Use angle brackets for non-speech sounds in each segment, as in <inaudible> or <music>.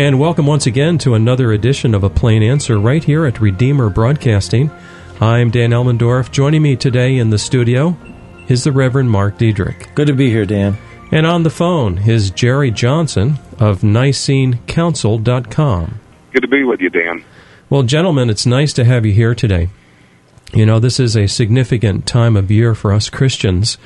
And welcome once again to another edition of A Plain Answer right here at Redeemer Broadcasting. I'm Dan Elmendorf. Joining me today in the studio is the Reverend Mark Diedrich. Good to be here, Dan. And on the phone is Jerry Johnson of NiceneCouncil.com. Good to be with you, Dan. Well, gentlemen, it's nice to have you here today. You know, this is a significant time of year for us Christians.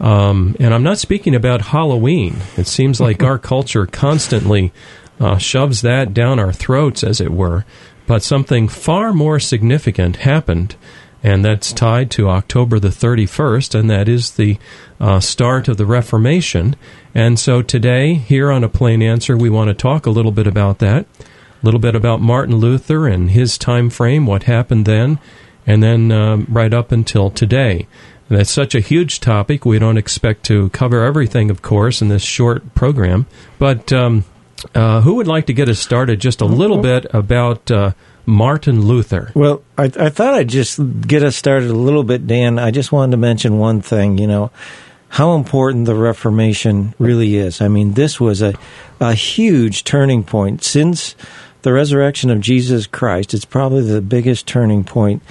Um, and I'm not speaking about Halloween. It seems like <laughs> our culture constantly uh, shoves that down our throats, as it were. But something far more significant happened, and that's tied to October the 31st, and that is the uh, start of the Reformation. And so today, here on A Plain Answer, we want to talk a little bit about that, a little bit about Martin Luther and his time frame, what happened then, and then uh, right up until today. And that's such a huge topic. We don't expect to cover everything, of course, in this short program. But um, uh, who would like to get us started just a little bit about uh, Martin Luther? Well, I, I, thought I'd just get us started a little bit, Dan. I just wanted to mention one thing, you know, how important the Reformation really is. I mean, this was a, a huge turning point. Since the resurrection of Jesus Christ, it's probably the biggest turning point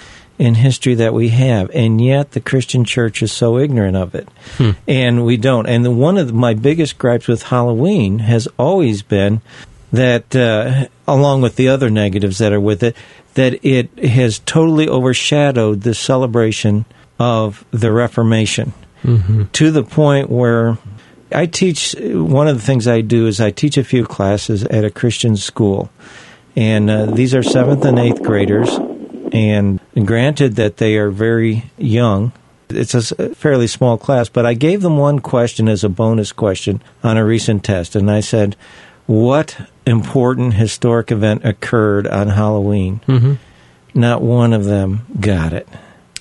in history that we have, and yet the Christian church is so ignorant of it, hmm. and we don't. And the, one of the, my biggest gripes with Halloween has always been that, uh, along with the other negatives that are with it, that it has totally overshadowed the celebration of the Reformation mm-hmm. to the point where I teach. One of the things I do is I teach a few classes at a Christian school, and uh, these are seventh and eighth graders and granted that they are very young, it's a fairly small class, but I gave them one question as a bonus question on a recent test, and I said, What important historic event occurred on Halloween? Mm-hmm. Not one of them got it.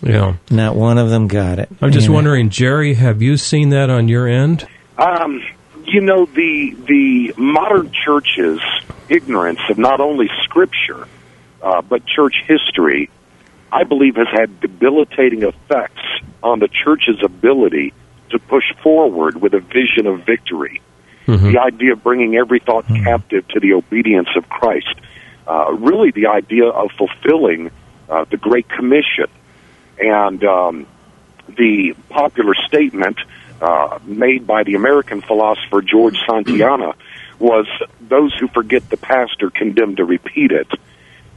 Yeah. Not one of them got it. I'm just wondering, Jerry, have you seen that on your end? Um, you know, the the modern church's ignorance of not only Scripture uh, but church history, I believe, has had debilitating effects on the church's ability to push forward with a vision of victory. Mm-hmm. The idea of bringing every thought mm-hmm. captive to the obedience of Christ. Uh, really, the idea of fulfilling uh, the Great Commission. And um, the popular statement uh, made by the American philosopher George Santayana was those who forget the past are condemned to repeat it.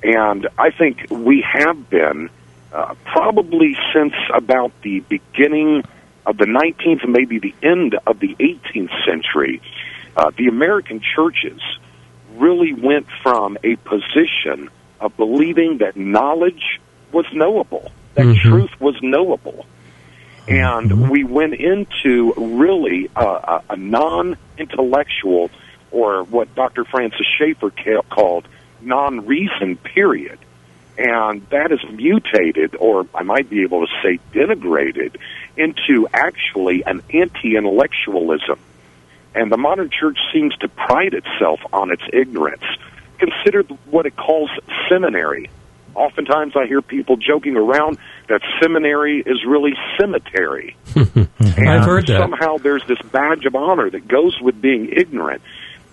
And I think we have been uh, probably since about the beginning of the 19th, maybe the end of the 18th century, uh, the American churches really went from a position of believing that knowledge was knowable, that mm-hmm. truth was knowable. And mm-hmm. we went into really a, a non intellectual, or what Dr. Francis Schaeffer called non reason, period. And that is mutated, or I might be able to say denigrated, into actually an anti intellectualism. And the modern church seems to pride itself on its ignorance. Consider what it calls seminary. Oftentimes I hear people joking around that seminary is really cemetery. <laughs> I've heard that. Somehow there's this badge of honor that goes with being ignorant.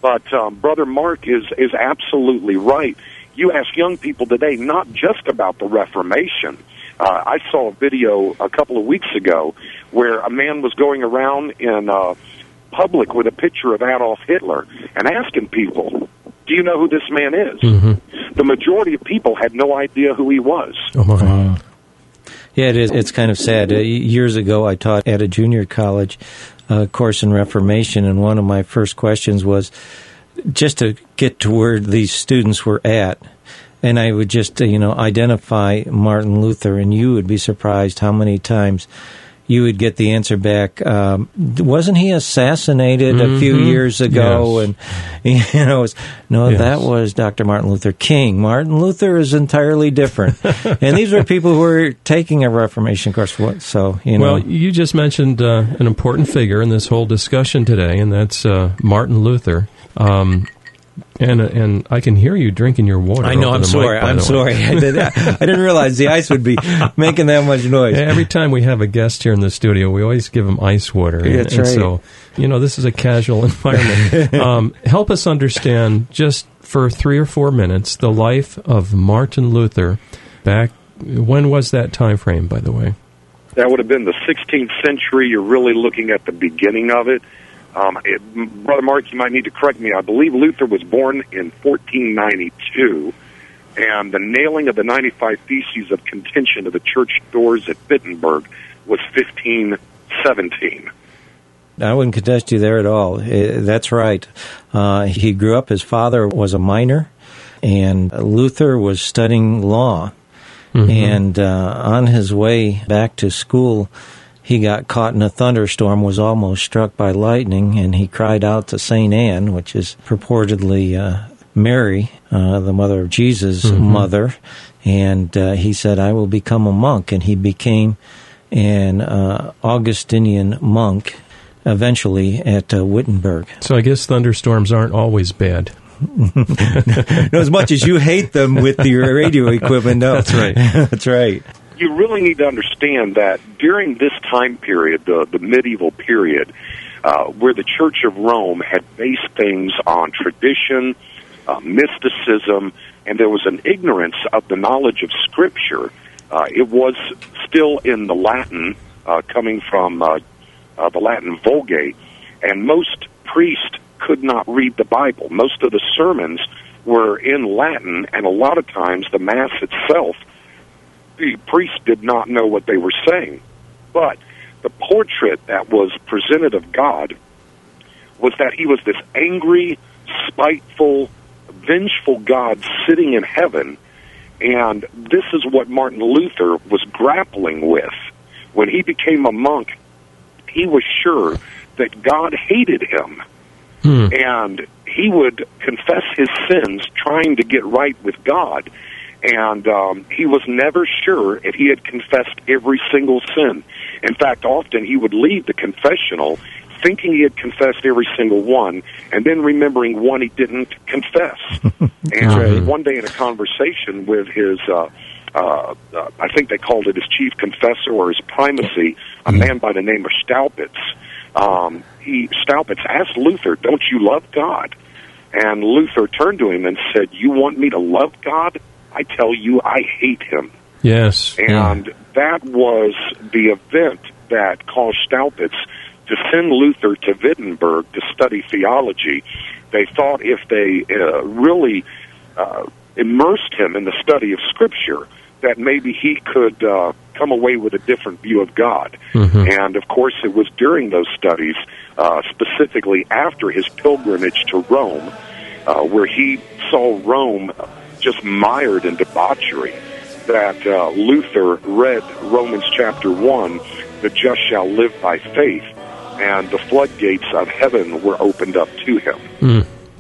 But um, Brother Mark is is absolutely right. You ask young people today not just about the Reformation. Uh, I saw a video a couple of weeks ago where a man was going around in uh, public with a picture of Adolf Hitler and asking people, "Do you know who this man is?" Mm-hmm. The majority of people had no idea who he was. Oh my! Yeah, it is. It's kind of sad. Uh, years ago, I taught at a junior college uh, course in Reformation, and one of my first questions was just to get to where these students were at. And I would just, uh, you know, identify Martin Luther, and you would be surprised how many times you would get the answer back. Um, wasn't he assassinated mm-hmm. a few mm-hmm. years ago? Yes. And <laughs> you know, was, no, yes. that was Dr. Martin Luther King. Martin Luther is entirely different. <laughs> and these are people who are taking a Reformation course. So you know, well, you just mentioned uh, an important figure in this whole discussion today, and that's uh, Martin Luther. Um, And and I can hear you drinking your water. I know. I'm sorry. mic, I'm sorry. <laughs> I, did, I didn't realize the ice would be <laughs> making that much noise. Every time we have a guest here in the studio, we always give them ice water. And, That's and right. so, you know, this is a casual <laughs> environment. um, help us understand, just for three or four minutes, the life of Martin Luther. Back when was that time frame, by the way? That would have been the 16th century. You're really looking at the beginning of it. Um, it. Brother Mark, you might need to correct me. I believe Luther was born in 1492, and the nailing of the 95 Theses of Contention to the church doors at Wittenberg was 1517. I wouldn't contest you there at all. Eh, That's right. Uh, he grew up, his father was a miner, and Luther was studying law. And uh, on his way back to school, he got caught in a thunderstorm, was almost struck by lightning, and he cried out to St. Anne, which is purportedly uh, Mary, uh, the mother of Jesus' mother. And uh, he said, I will become a monk. And he became an uh, Augustinian monk eventually at uh, Wittenberg. So I guess thunderstorms aren't always bad. <laughs> No, as much as you hate them with your radio equipment, no. <laughs> That's right. <laughs> That's right. You really need to understand that during this time period, the, the medieval period, uh, where the Church of Rome had based things on tradition, uh, mysticism, and there was an ignorance of the knowledge of Scripture, uh, it was still in the Latin, uh, coming from uh, uh, the Latin Vulgate, and most priests could not read the Bible. Most of the sermons were in Latin, and a lot of times the Mass itself the priests did not know what they were saying. But the portrait that was presented of God was that he was this angry, spiteful, vengeful God sitting in heaven. And this is what Martin Luther was grappling with. When he became a monk, he was sure that God hated him. Hmm. And he would confess his sins trying to get right with God and um, he was never sure if he had confessed every single sin. In fact, often he would leave the confessional thinking he had confessed every single one, and then remembering one he didn't confess. <laughs> and one day in a conversation with his, uh, uh, uh, I think they called it his chief confessor or his primacy, a man by the name of Staupitz. Um, he Staupitz asked Luther, "Don't you love God?" And Luther turned to him and said, "You want me to love God? I tell you, I hate him." Yes. And that was the event that caused Staupitz to send Luther to Wittenberg to study theology. They thought if they uh, really uh, immersed him in the study of Scripture, that maybe he could uh, come away with a different view of God. And of course, it was during those studies, uh, specifically after his pilgrimage to Rome, uh, where he saw Rome just mired in debauchery, that uh, Luther read Romans chapter 1 the just shall live by faith, and the floodgates of heaven were opened up to him.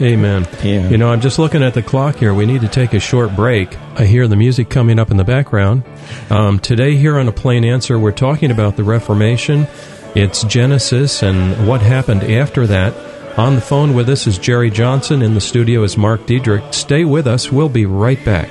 Amen. Yeah. You know, I'm just looking at the clock here. We need to take a short break. I hear the music coming up in the background. Um, today, here on A Plain Answer, we're talking about the Reformation, its genesis, and what happened after that. On the phone with us is Jerry Johnson. In the studio is Mark Diedrich. Stay with us. We'll be right back.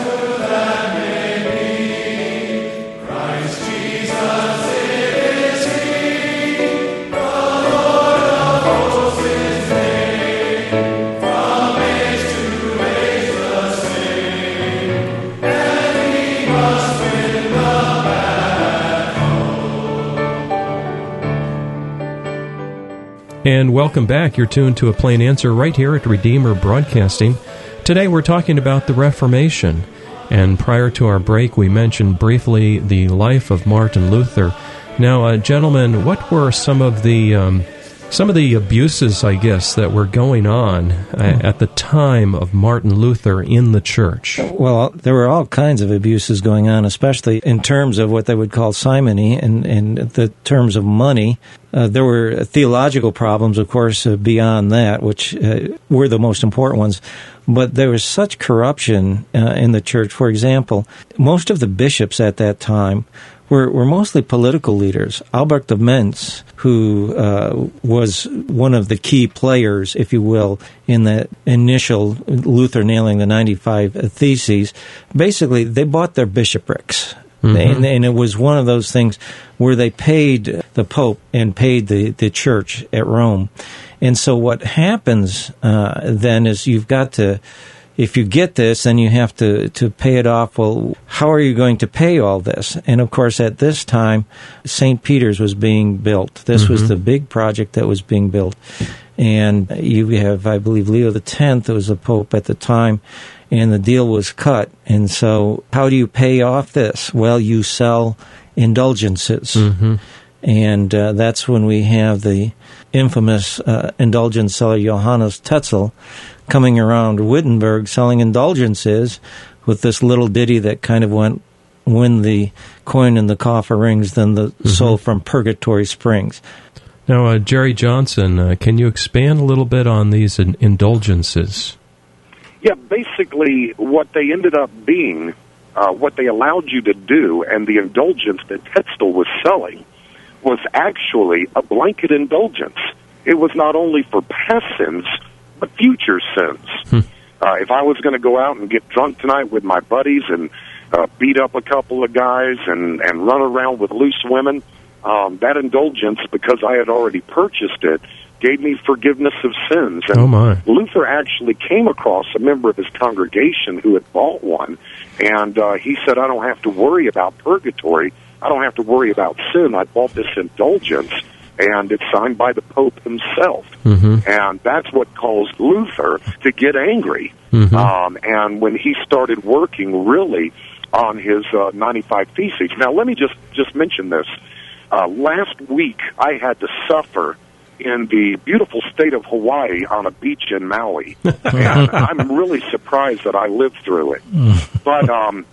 And welcome back. You're tuned to a plain answer right here at Redeemer Broadcasting. Today we're talking about the Reformation. And prior to our break, we mentioned briefly the life of Martin Luther. Now, uh, gentlemen, what were some of the um, some of the abuses, I guess, that were going on uh, at the time of Martin Luther in the church? Well, there were all kinds of abuses going on, especially in terms of what they would call simony and in the terms of money. Uh, there were theological problems, of course, uh, beyond that, which uh, were the most important ones. But there was such corruption uh, in the church. For example, most of the bishops at that time were, were mostly political leaders. Albert of Mentz, who uh, was one of the key players, if you will, in the initial Luther nailing the 95 Theses, basically they bought their bishoprics. Mm-hmm. And, and, it was one of those things where they paid the Pope and paid the, the church at Rome. And so what happens uh, then is you've got to if you get this, then you have to, to pay it off. Well, how are you going to pay all this? And of course, at this time, St. Peter's was being built. This mm-hmm. was the big project that was being built. And you have, I believe, Leo X was the Pope at the time, and the deal was cut. And so, how do you pay off this? Well, you sell indulgences. Mm-hmm. And uh, that's when we have the infamous uh, indulgence seller Johannes Tetzel coming around Wittenberg selling indulgences with this little ditty that kind of went when the coin in the coffer rings, then the mm-hmm. soul from purgatory springs. Now, uh, Jerry Johnson, uh, can you expand a little bit on these in- indulgences? Yeah, basically, what they ended up being, uh, what they allowed you to do, and the indulgence that Tetzel was selling was actually a blanket indulgence. It was not only for past sins, but future sins. Hmm. Uh, if I was going to go out and get drunk tonight with my buddies and uh, beat up a couple of guys and and run around with loose women, um, that indulgence, because I had already purchased it, gave me forgiveness of sins. And oh my. Luther actually came across a member of his congregation who had bought one, and uh, he said, "I don't have to worry about purgatory. I don't have to worry about sin. I bought this indulgence." And it's signed by the Pope himself. Mm-hmm. And that's what caused Luther to get angry. Mm-hmm. Um, and when he started working really on his uh, 95 Theses. Now, let me just, just mention this. Uh, last week, I had to suffer in the beautiful state of Hawaii on a beach in Maui. <laughs> and I'm really surprised that I lived through it. <laughs> But um,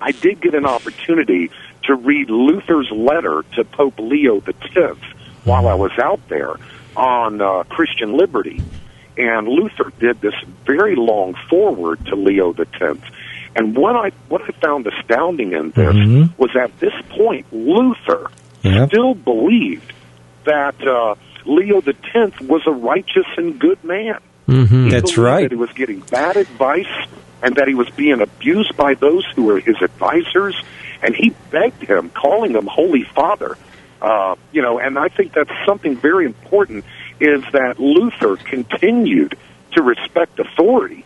I did get an opportunity to read Luther's letter to Pope Leo X while I was out there on uh, Christian liberty. And Luther did this very long forward to Leo X. And what I what I found astounding in this mm-hmm. was at this point Luther still believed that uh, Leo X was a righteous and good man. Mm-hmm. That's right. That he was getting bad advice and that he was being abused by those who were his advisors. And he begged him, calling him Holy Father, uh, you know, and I think that's something very important is that Luther continued to respect authority.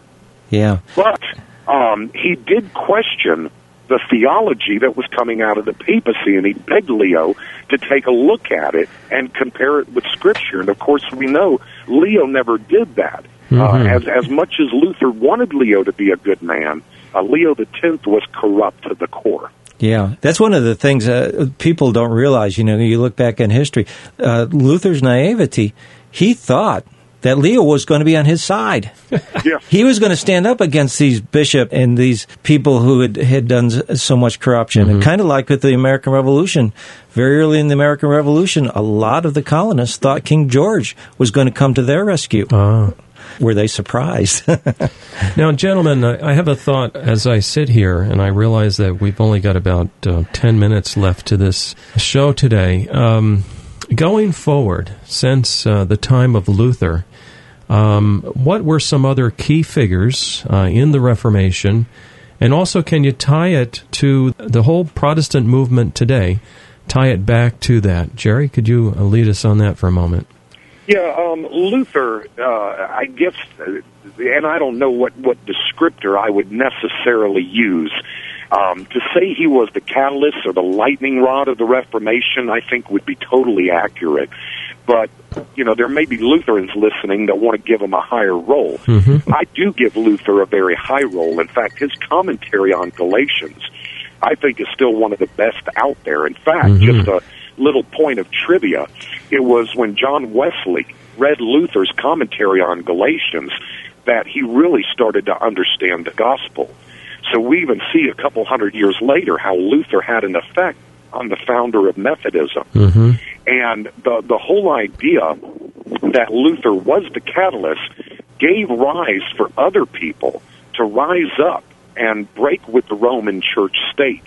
Yeah. But um, he did question the theology that was coming out of the papacy, and he begged Leo to take a look at it and compare it with Scripture. And of course, we know Leo never did that. Uh, mm-hmm. Uh, as as much as Luther wanted Leo to be a good man, uh, Leo the Tenth was corrupt to the core. Yeah, that's one of the things uh, people don't realize. You know, you look back in history, uh, Luther's naivety, he thought that Leo was going to be on his side. <laughs> Yeah. He was going to stand up against these bishop and these people who had, had done so much corruption. And kind of like with the American Revolution, very early in the American Revolution, a lot of the colonists thought King George was going to come to their rescue. Ah. Were they surprised? <laughs> Now, gentlemen, I have a thought as I sit here, and I realize that we've only got about uh, 10 minutes left to this show today. Um, going forward, since uh, the time of Luther, um, what were some other key figures uh, in the Reformation? And also, can you tie it to the whole Protestant movement today? Tie it back to that. Jerry, could you uh, lead us on that for a moment? Yeah, um, Luther, uh, I guess, and I don't know what, what descriptor I would necessarily use. Um, to say he was the catalyst or the lightning rod of the Reformation, I think would be totally accurate. But, you know, there may be Lutherans listening that want to give him a higher role. I do give Luther a very high role. In fact, his commentary on Galatians, I think, is still one of the best out there. In fact, just a little point of trivia it was when John Wesley read Luther's commentary on Galatians that he really started to understand the gospel. So we even see a couple hundred years later how Luther had an effect on the founder of Methodism. Mm-hmm. And the the whole idea that Luther was the catalyst gave rise for other people to rise up and break with the Roman Church state.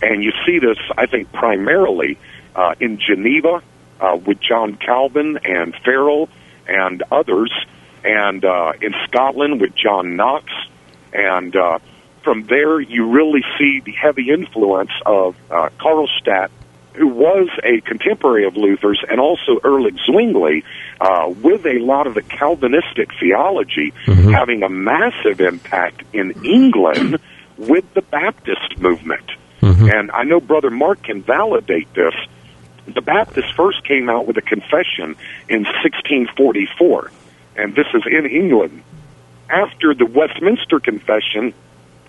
And you see this, I think, primarily uh, in Geneva uh, with John Calvin and Farel and others, and uh, in Scotland with John Knox. And uh, from there, you really see the heavy influence of uh, Karlstadt, who was a contemporary of Luther's, and also Ulrich Zwingli, uh, with a lot of the Calvinistic theology having a massive impact in England with the Baptist movement. And I know Brother Mark can validate this. The Baptists first came out with a confession in 1644, and this is in England. After the Westminster Confession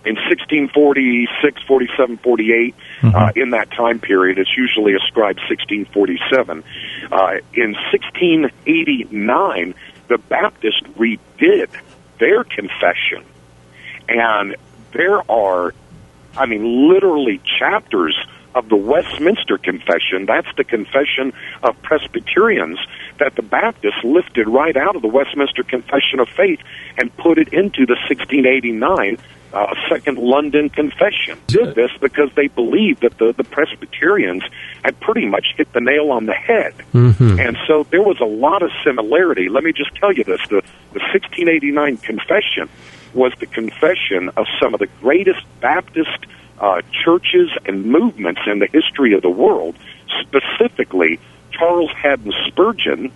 in 1646, 47, 48, uh, in that time period, it's usually ascribed 1647. Uh, in 1689, the Baptists redid their confession, and there are I mean, literally chapters of the Westminster Confession. That's the confession of Presbyterians that the Baptists lifted right out of the Westminster Confession of Faith and put it into the 1689 uh, Second London Confession. Did this because they believed that the, the Presbyterians had pretty much hit the nail on the head. And so there was a lot of similarity. Let me just tell you this the, the 1689 Confession was the confession of some of the greatest Baptist uh, churches and movements in the history of the world, specifically Charles Haddon Spurgeon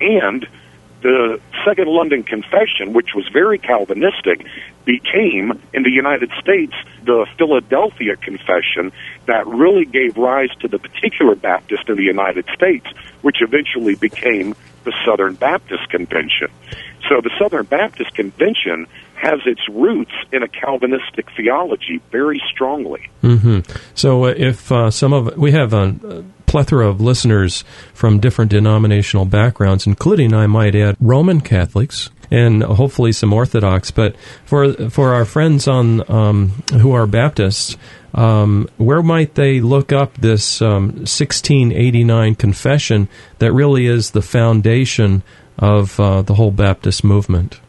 and the Second London Confession, which was very Calvinistic, became in the United States the Philadelphia Confession that really gave rise to the particular Baptist in the United States, which eventually became the Southern Baptist Convention. So the Southern Baptist Convention has its roots in a Calvinistic theology very strongly. hmm So, uh, if uh, some of we have a plethora of listeners from different denominational backgrounds, including, I might add, Roman Catholics and hopefully some Orthodox. But for for our friends on um, who are Baptists, um, where might they look up this um, 1689 confession that really is the foundation of uh, the whole Baptist movement?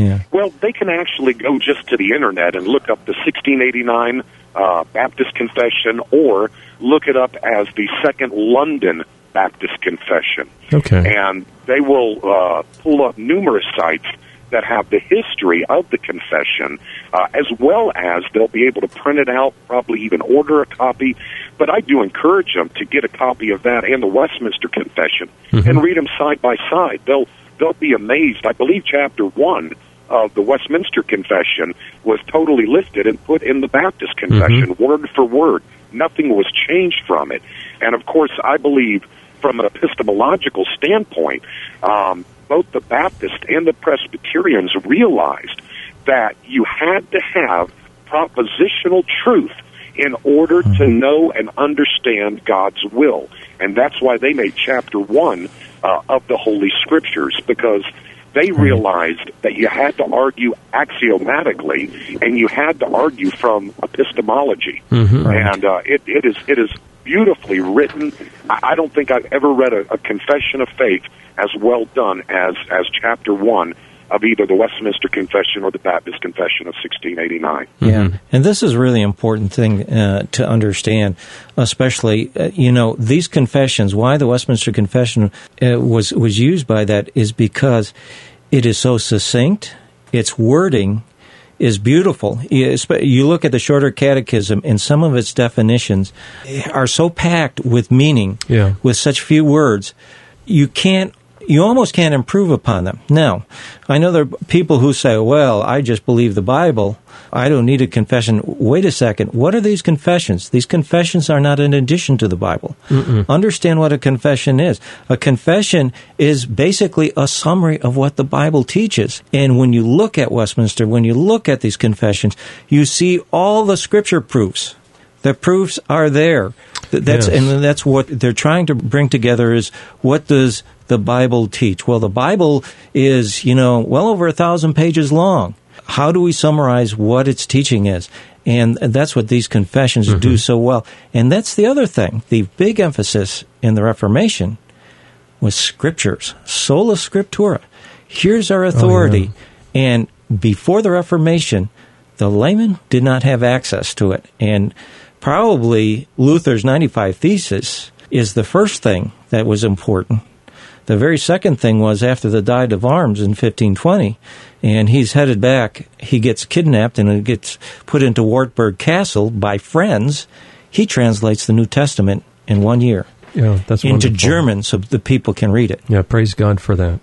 Yeah. Well, they can actually go just to the internet and look up the 1689 uh, Baptist Confession or look it up as the Second London Baptist Confession. Okay. And they will uh, pull up numerous sites that have the history of the confession, uh, as well as they'll be able to print it out, probably even order a copy. But I do encourage them to get a copy of that and the Westminster Confession and read them side by side. They'll they'll be amazed. I believe chapter one of the Westminster Confession was totally lifted and put in the Baptist Confession, word for word. Nothing was changed from it. And of course, I believe from an epistemological standpoint, um, both the Baptist and the Presbyterians realized that you had to have propositional truth in order to know and understand God's will. And that's why they made chapter one uh, of the Holy Scriptures because they realized that you had to argue axiomatically and you had to argue from epistemology. And uh, it, it is it is beautifully written. I I don't think I've ever read a, a confession of faith as well done as as chapter one of either the Westminster Confession or the Baptist Confession of 1689. Yeah, and this is a really important thing uh, to understand, especially uh, you know these confessions. Why the Westminster Confession uh, was was used by that is because it is so succinct. Its wording is beautiful. You you look at the shorter catechism, and some of its definitions are so packed with meaning, Yeah. with such few words, you can't. You almost can't improve upon them. Now, I know there are people who say, "Well, I just believe the Bible. I don't need a confession." Wait a second. What are these confessions? These confessions are not an addition to the Bible. Understand what a confession is. A confession is basically a summary of what the Bible teaches. And when you look at Westminster, when you look at these confessions, you see all the scripture proofs. The proofs are there. That's Yes. and that's what they're trying to bring together is what does the Bible teach? Well, the Bible is, you know, well over a thousand pages long. How do we summarize what its teaching is? And that's what these confessions mm-hmm. do so well. And that's the other thing. The big emphasis in the Reformation was scriptures, sola scriptura. Here's our oh, authority. And before the Reformation, the layman did not have access to it. And probably Luther's 95 Thesis is the first thing that was important. The very second thing was after the Diet of Worms in 1520, and he's headed back. He gets kidnapped and he gets put into Wartburg Castle by friends. He translates the New Testament in one year Yeah, that's into wonderful. German so the people can read it. Yeah, praise God for that.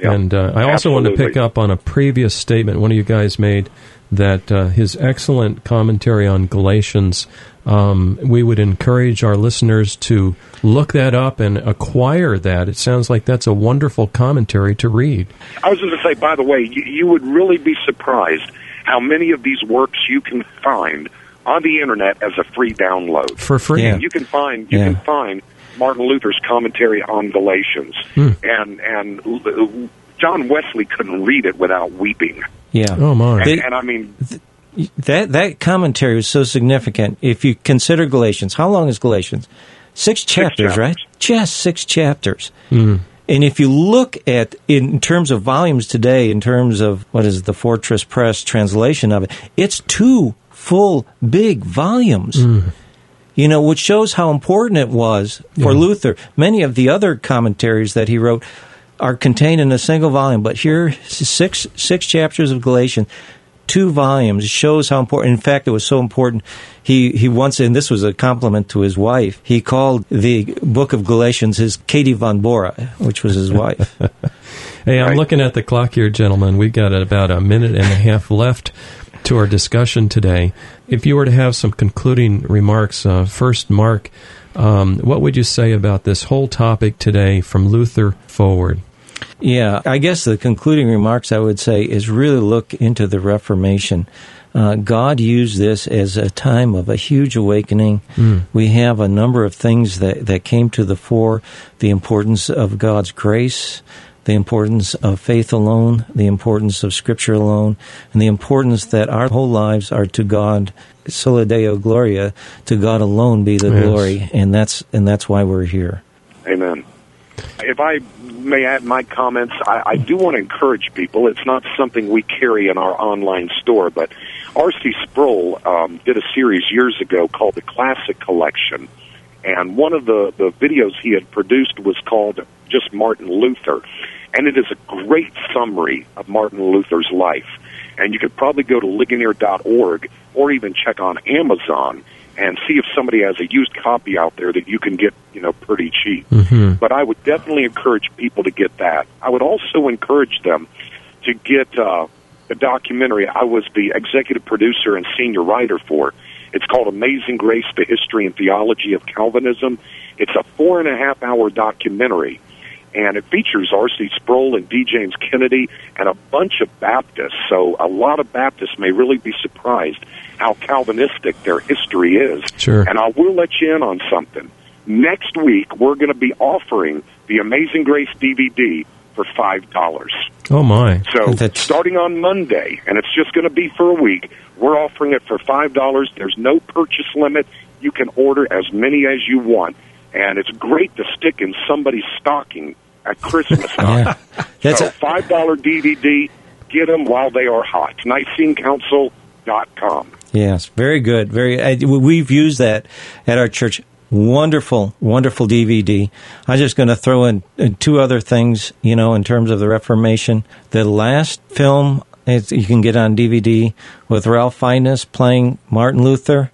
Yeah, and uh, I also want to pick up on a previous statement one of you guys made that uh, his excellent commentary on Galatians. Um, we would encourage our listeners to look that up and acquire that. It sounds like that's a wonderful commentary to read. I was going to say, by the way, you, you would really be surprised how many of these works you can find on the internet as a free download. For free. Yeah. You can find you Yeah. can find Martin Luther's commentary on Galatians, Hmm. and and John Wesley couldn't read it without weeping. Yeah. Oh my! And, They- and I mean, That that commentary was so significant. If you consider Galatians, how long is Galatians? Six chapters, chapters. right? Just six chapters. Hmm. And if you look at in terms of volumes today, in terms of what is the Fortress Press translation of it, it's two full big volumes. Hmm. You know, which shows how important it was for Yeah. Luther. Many of the other commentaries that he wrote are contained in a single volume, but here six six chapters of Galatians, two volumes shows how important. In fact, it was so important. He he once, and this was a compliment to his wife. He called the book of Galatians his Katie von Bora, which was his wife. <laughs> Hey, I'm Right. looking at the clock here, gentlemen. We've got about a minute and a half left to our discussion today. If you were to have some concluding remarks, uh, first, Mark, um, what would you say about this whole topic today from Luther forward? Yeah, I guess the concluding remarks I would say is really look into the Reformation. Uh, God used this as a time of a huge awakening. We have a number of things that, that came to the fore the importance of God's grace, the importance of faith alone, the importance of Scripture alone, and the importance that our whole lives are to God. Sola Deo Gloria, to God alone be the Yes. glory, and that's and that's why we're here. Amen. If I may add my comments, I, I do want to encourage people. It's not something we carry in our online store, but R.C. Sproul um, did a series years ago called the Classic Collection. And one of the, the videos he had produced was called just Martin Luther. And it is a great summary of Martin Luther's life. And you could probably go to Ligonier.org or even check on Amazon and see if somebody has a used copy out there that you can get, you know, pretty cheap. But I would definitely encourage people to get that. I would also encourage them to get uh, the documentary I was the executive producer and senior writer for. It's called Amazing Grace, The History and Theology of Calvinism. It's a four and a half hour documentary. and it features R.C. Sproul and D. James Kennedy and a bunch of Baptists. So a lot of Baptists may really be surprised how Calvinistic their history is. Sure. And I will let you in on something. Next week, we're going to be offering the Amazing Grace DVD for five dollars. Oh my! So That's- starting on Monday, and it's just going to be for a week. We're offering it for five dollars. There's no purchase limit. You can order as many as you want, and it's great to stick in somebody's stocking at Christmas <laughs> time. Yeah. That's so a- five dollar DVD. Get them while they are hot. NiceneCouncil.com. Yes, very good. Very. Uh, I, we've used that at our church. Wonderful, wonderful DVD. I'm just going to throw in, in two other things. You know, in terms of the Reformation, the last film you can get on DVD with Ralph Fiennes playing Martin Luther.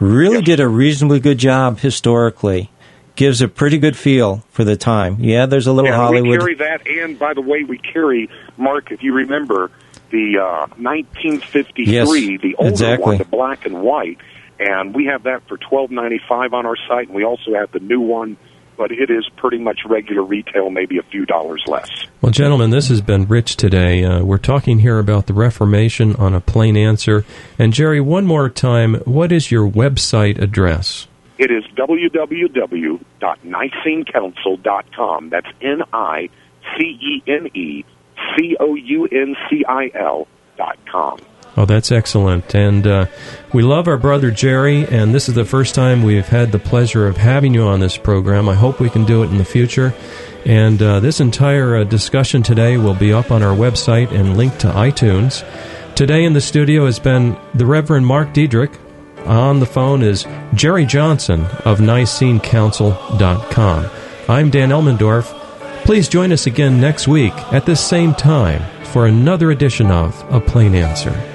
Really did a reasonably good job historically. Gives a pretty good feel for the time. Yeah, there's a little And Hollywood. we carry that, and by the way, we carry Mark. If you remember the uh, 1953, Yes, the older exactly. one, the black and white, and we have that for 12.95 on our site, and we also have the new one. But it is pretty much regular retail, maybe a few dollars less. Well, gentlemen, this has been rich today. Uh, we're talking here about the Reformation on a plain answer. And Jerry, one more time, what is your website address? It is www.nicenecouncil.com. That's N I C E N E C O U N C I L dot com. Oh, that's excellent. And uh, we love our brother Jerry, and this is the first time we've had the pleasure of having you on this program. I hope we can do it in the future. And uh, this entire uh, discussion today will be up on our website and linked to iTunes. Today in the studio has been the Reverend Mark Diedrich. On the phone is Jerry Johnson of NiceneCouncil.com. I'm Dan Elmendorf. Please join us again next week at this same time for another edition of A Plain Answer.